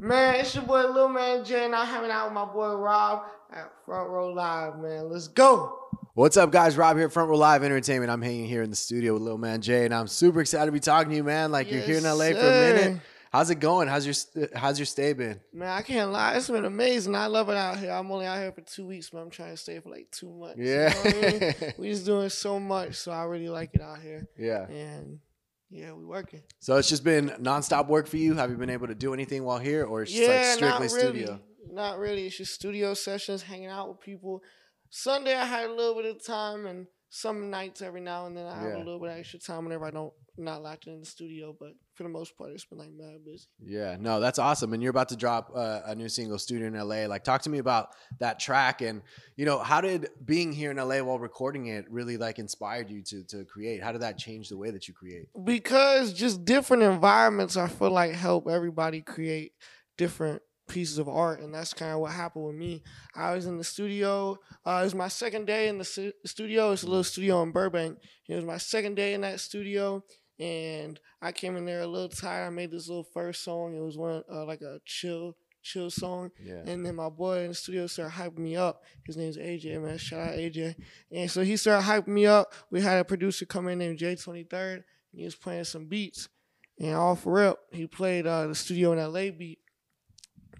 Man, it's your boy Lil Man J, and I'm hanging out with my boy Rob at Front Row Live, man. Let's go. What's up, guys? Rob here, at Front Row Live Entertainment. I'm hanging here in the studio with Lil Man J, and I'm super excited to be talking to you, man. Like you're here in Yes, LA for a minute. How's it going? How's your How's your stay been? Man, I can't lie. It's been amazing. I love it out here. I'm only out here for two weeks, but I'm trying to stay for like two months. you know what I mean? Yeah, we just doing so much, so I really like it out here. yeah. And yeah, we working. So it's just been nonstop work for you. Have you been able to do anything while here, or it's just yeah, like strictly not really. studio? Not really. It's just studio sessions, hanging out with people. Sunday I had a little bit of time, and some nights every now and then I have Yeah. a little bit of extra time whenever I don't not locked in the studio. But for the most part, it's been like mad busy. Yeah, no, that's awesome. And you're about to drop uh, a new single, Studio in LA. Like, talk to me about that track, and you know, how did being here in LA while recording it really like inspired you to to create? How did that change the way that you create? because just different environments I feel like help everybody create different pieces of art and that's kind of what happened with me I was in the studio uh, it was my second day in the stu- studio it's a little studio in Burbank it was my second day in that studio and I came in there a little tired I made this little first song it was one uh, like a chill chill song Yeah, and then my boy in the studio started hyping me up. His name's AJ, man. Shout out AJ. And so he started hyping me up. We had a producer come in named J23rd. And he was playing some beats. And off for real, he played uh, the studio in LA beat.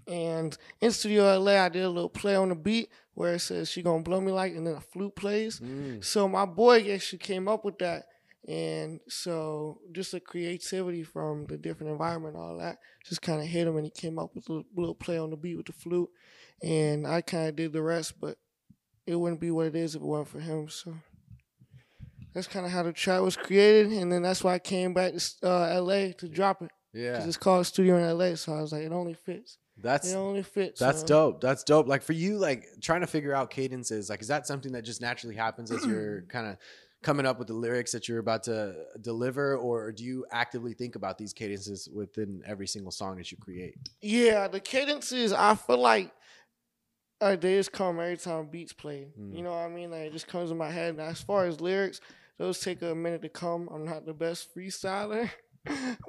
And in studio LA, I did a little play on the beat where it says she gonna blow me like, and then a flute plays. Mm, So my boy actually came up with that. And so just the creativity from the different environment, all that, just kind of hit him and he came up with a little, play on the beat with the flute. And I kind of did the rest, but it wouldn't be what it is if it wasn't for him. So that's kind of how the track was created. And then that's why I came back to uh, LA to drop it. yeah, Because it's called Studio in LA. So I was like, it only fits. That's It only fits. That's dope. That's dope. Like for you, like trying to figure out cadences, like is that something that just naturally happens as you're kind of coming up with the lyrics that you're about to deliver, or do you actively think about these cadences within every single song that you create? Yeah, the cadences, I feel like uh, they just come every time beats play. Mm. You know what I mean? Like it just comes in my head. And as far as lyrics, those take a minute to come. I'm not the best freestyler.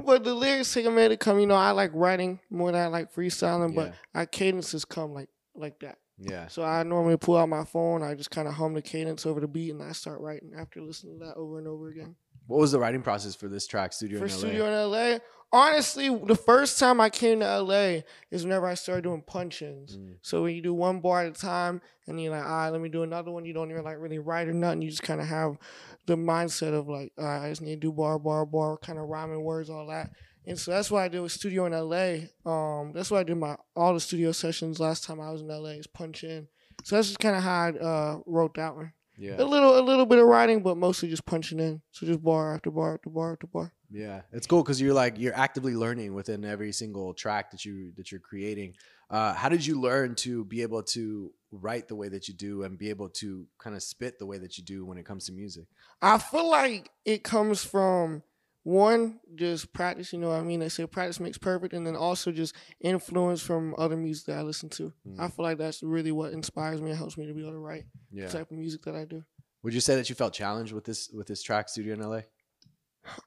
but the lyrics take a minute to come. You know, I like writing more than I like freestyling, but our cadences come like like that. Yeah. So I normally pull out my phone, I just kind of hum the cadence over the beat, and I start writing after listening to that over and over again. What was the writing process for this track, Studio For in LA? studio in LA, honestly, the first time I came to LA is whenever I started doing punch-ins. Mm. So when you do one bar at a time, and you're like, all right, let me do another one. You don't even like really write or nothing. You just kind of have the mindset of like, all right, I just need to do bar, bar, bar, kind of rhyming words, all that. And so that's what I did with studio in LA. Um, that's what I did my all the studio sessions last time I was in LA is punch in. So that's just kind of how I uh, wrote that one. A little, a little bit of writing, but mostly just punching in. So just bar after bar after bar after bar. Yeah. It's cool because you're like you're actively learning within every single track that you that you're creating. Uh, how did you learn to be able to write the way that you do and be able to kind of spit the way that you do when it comes to music? I feel like it comes from one, just practice, you know what I mean? They say practice makes perfect, and then also just influence from other music that I listen to. Mm. I feel like that's really what inspires me and helps me to be able to write Yeah. the type of music that I do. Would you say that you felt challenged with this with this track, Studio in LA?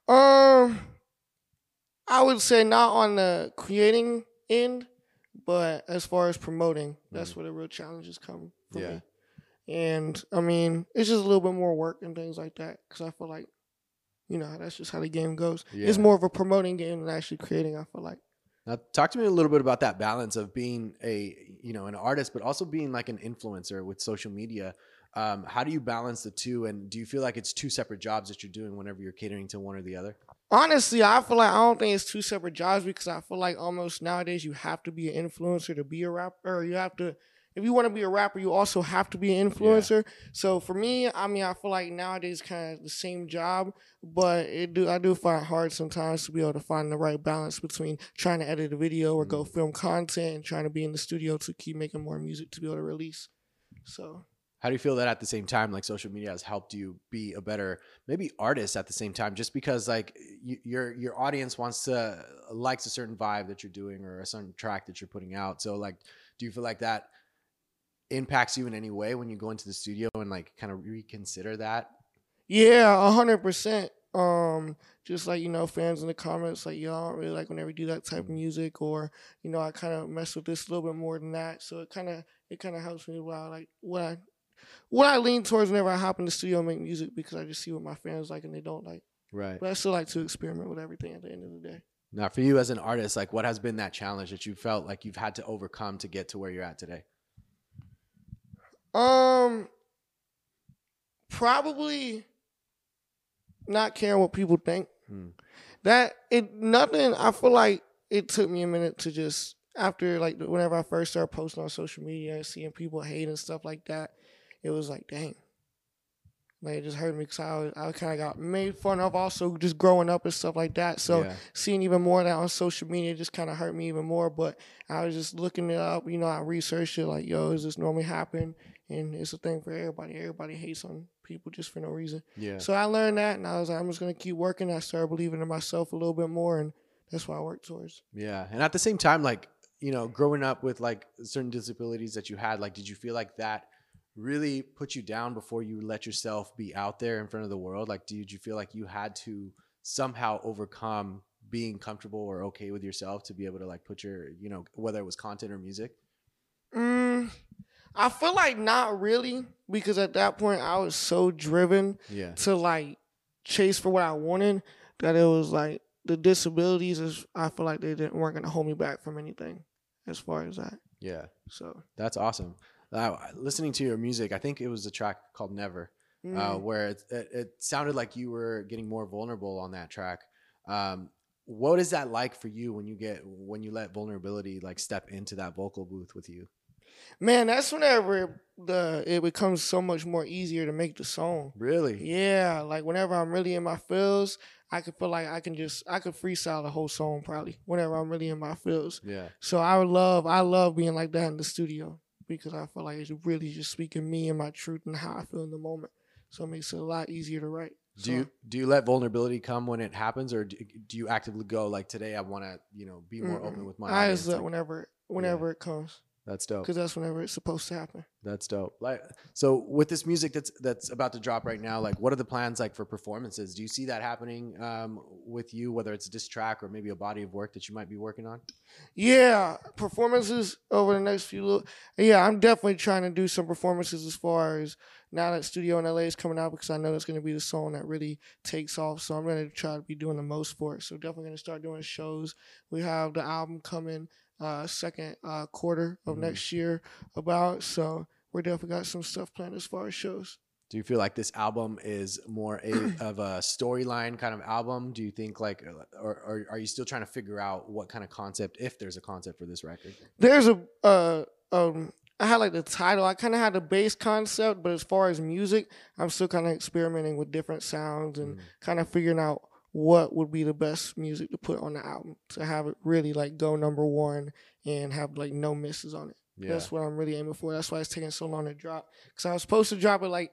Um I would say not on the creating end, but as far as promoting, that's where the real challenges come for Mm. Yeah. me. And I mean, it's just a little bit more work and things like that because I feel like, you know, that's just how the game goes. It's more of a promoting game than actually creating. I feel like. Now, talk to me a little bit about that balance of being a you know an artist, but also being like an influencer with social media. Um, how do you balance the two, and do you feel like it's two separate jobs that you're doing whenever you're catering to one or the other? Honestly, I feel like I don't think it's two separate jobs because I feel like almost nowadays you have to be an influencer to be a rapper. Or you have to, if you want to be a rapper, you also have to be an influencer. So for me, I mean, I feel like nowadays kind of the same job, but it do I do find it hard sometimes to be able to find the right balance between trying to edit a video or go mm. film content and trying to be in the studio to keep making more music to be able to release. So How do you feel that at the same time, like social media has helped you be a better maybe artist at the same time? Just because like your your audience wants to likes a certain vibe that you're doing or a certain track that you're putting out. So like, do you feel like that impacts you in any way when you go into the studio and like kind of reconsider that? Yeah, a hundred percent. Um, just like you know, fans in the comments like, y'all don't really like whenever you do that type of music," or you know, I kind of mess with this a little bit more than that. So it kind of it kind of helps me while like what I what I lean towards whenever I hop in the studio and make music because I just see what my fans like and they don't like. Right. But I still like to experiment with everything at the end of the day. Now, for you as an artist, like what has been that challenge that you felt like you've had to overcome to get to where you're at today? Um, probably not caring what people think. Hmm. That it nothing. I feel like it took me a minute to just after like whenever I first started posting on social media and seeing people hate and stuff like that. It was like, dang. Like it just hurt me because I, I kind of got made fun of also just growing up and stuff like that. So Yeah. seeing even more of that on social media just kind of hurt me even more. But I was just looking it up, you know, I researched it like, yo, does this normally happen? And it's a thing for everybody. Everybody hates on people just for no reason. Yeah. So I learned that and I was like, I'm just gonna keep working. I started believing in myself a little bit more and that's what I work towards. Yeah. And at the same time, like, you know, growing up with like certain disabilities that you had, like, did you feel like that really put you down before you let yourself be out there in front of the world? Like, did you feel like you had to somehow overcome being comfortable or okay with yourself to be able to like put your, you know, whether it was content or music? I feel like not really because at that point I was so driven Yeah. to like chase for what I wanted that it was like the disabilities is I feel like they didn't weren't gonna hold me back from anything as far as that. Yeah. So That's awesome. Uh, listening to your music, I think it was a track called Never. uh, mm, where it, it, it sounded like you were getting more vulnerable on that track. Um, what is that like for you when you get when you let vulnerability like step into that vocal booth with you? Man, that's whenever it, the it becomes so much more easier to make the song. Really? Yeah, like whenever I'm really in my feels, I could feel like I can just I could freestyle the whole song probably whenever I'm really in my feels. Yeah. So I would love I love being like that in the studio because I feel like it's really just speaking me and my truth and how I feel in the moment. So it makes it a lot easier to write. Do you do you let vulnerability come when it happens, or do, do you actively go like today? I want to you know be more open Mm-mm. with my. I just let Like, whenever whenever it comes that's dope. because that's whenever it's supposed to happen. That's dope. Like so with this music that's that's about to drop right now, like what are the plans like for performances? Do you see that happening um, with you, whether it's this track or maybe a body of work that you might be working on? Yeah, performances over the next few. Little, yeah, I'm definitely trying to do some performances as far as now that Studio in LA is coming out because I know that's going to be the song that really takes off. So I'm going to try to be doing the most for it. So definitely going to start doing shows. We have the album coming uh second uh quarter of Mhm. next year about. So we're definitely got some stuff planned as far as shows. Do you feel like this album is more a, of a storyline kind of album? Do you think like, or, or are you still trying to figure out what kind of concept, if there's a concept for this record? There's a uh um I had like the title. I kind of had the base concept, but as far as music, I'm still kind of experimenting with different sounds and Mm. kind of figuring out what would be the best music to put on the album to have it really like go number one and have like no misses on it. Yeah. That's what I'm really aiming for. That's why it's taking so long to drop because I was supposed to drop it like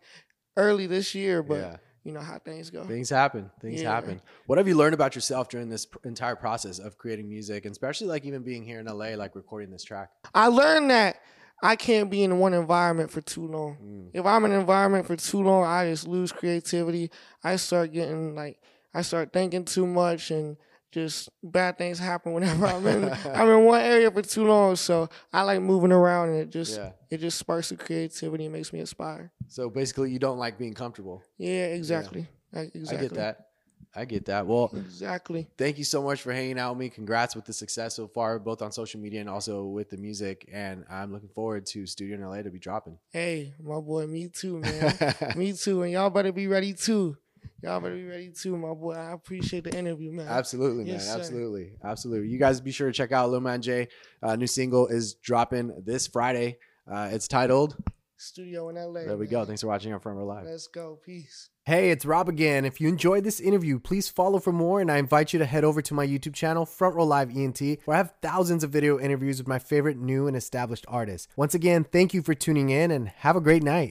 early this year, but yeah. you know how things go. Things happen. Things Yeah. happen. What have you learned about yourself during this entire process of creating music, and especially like even being here in LA, like recording this track? I learned that I can't be in one environment for too long. Mm. if I'm in an environment for too long, I just lose creativity. I start getting like I start thinking too much and just bad things happen whenever I'm in I'm in one area for too long. So I like moving around and it just Yeah. it just sparks the creativity and makes me inspired. So basically, you don't like being comfortable. Yeah, exactly. Like, exactly. I get that. I get that. Well, Exactly. thank you so much for hanging out with me. Congrats with the success so far, both on social media and also with the music. And I'm looking forward to Studio in LA to be dropping. Hey, my boy, me too, man. me too. And y'all better be ready too. Y'all better be ready too, my boy. I appreciate the interview, man. Absolutely, man. Sir. Absolutely. Absolutely. You guys be sure to check out Lil Man J. Uh, new single is dropping this Friday. Uh, it's titled. Studio in LA. There we man. go. Thanks for watching on Front Row Live. Let's go. Peace. Hey, it's Rob again. If you enjoyed this interview, please follow for more, and I invite you to head over to my YouTube channel, Front Row Live ENT, where I have thousands of video interviews with my favorite new and established artists. Once again, thank you for tuning in, and have a great night.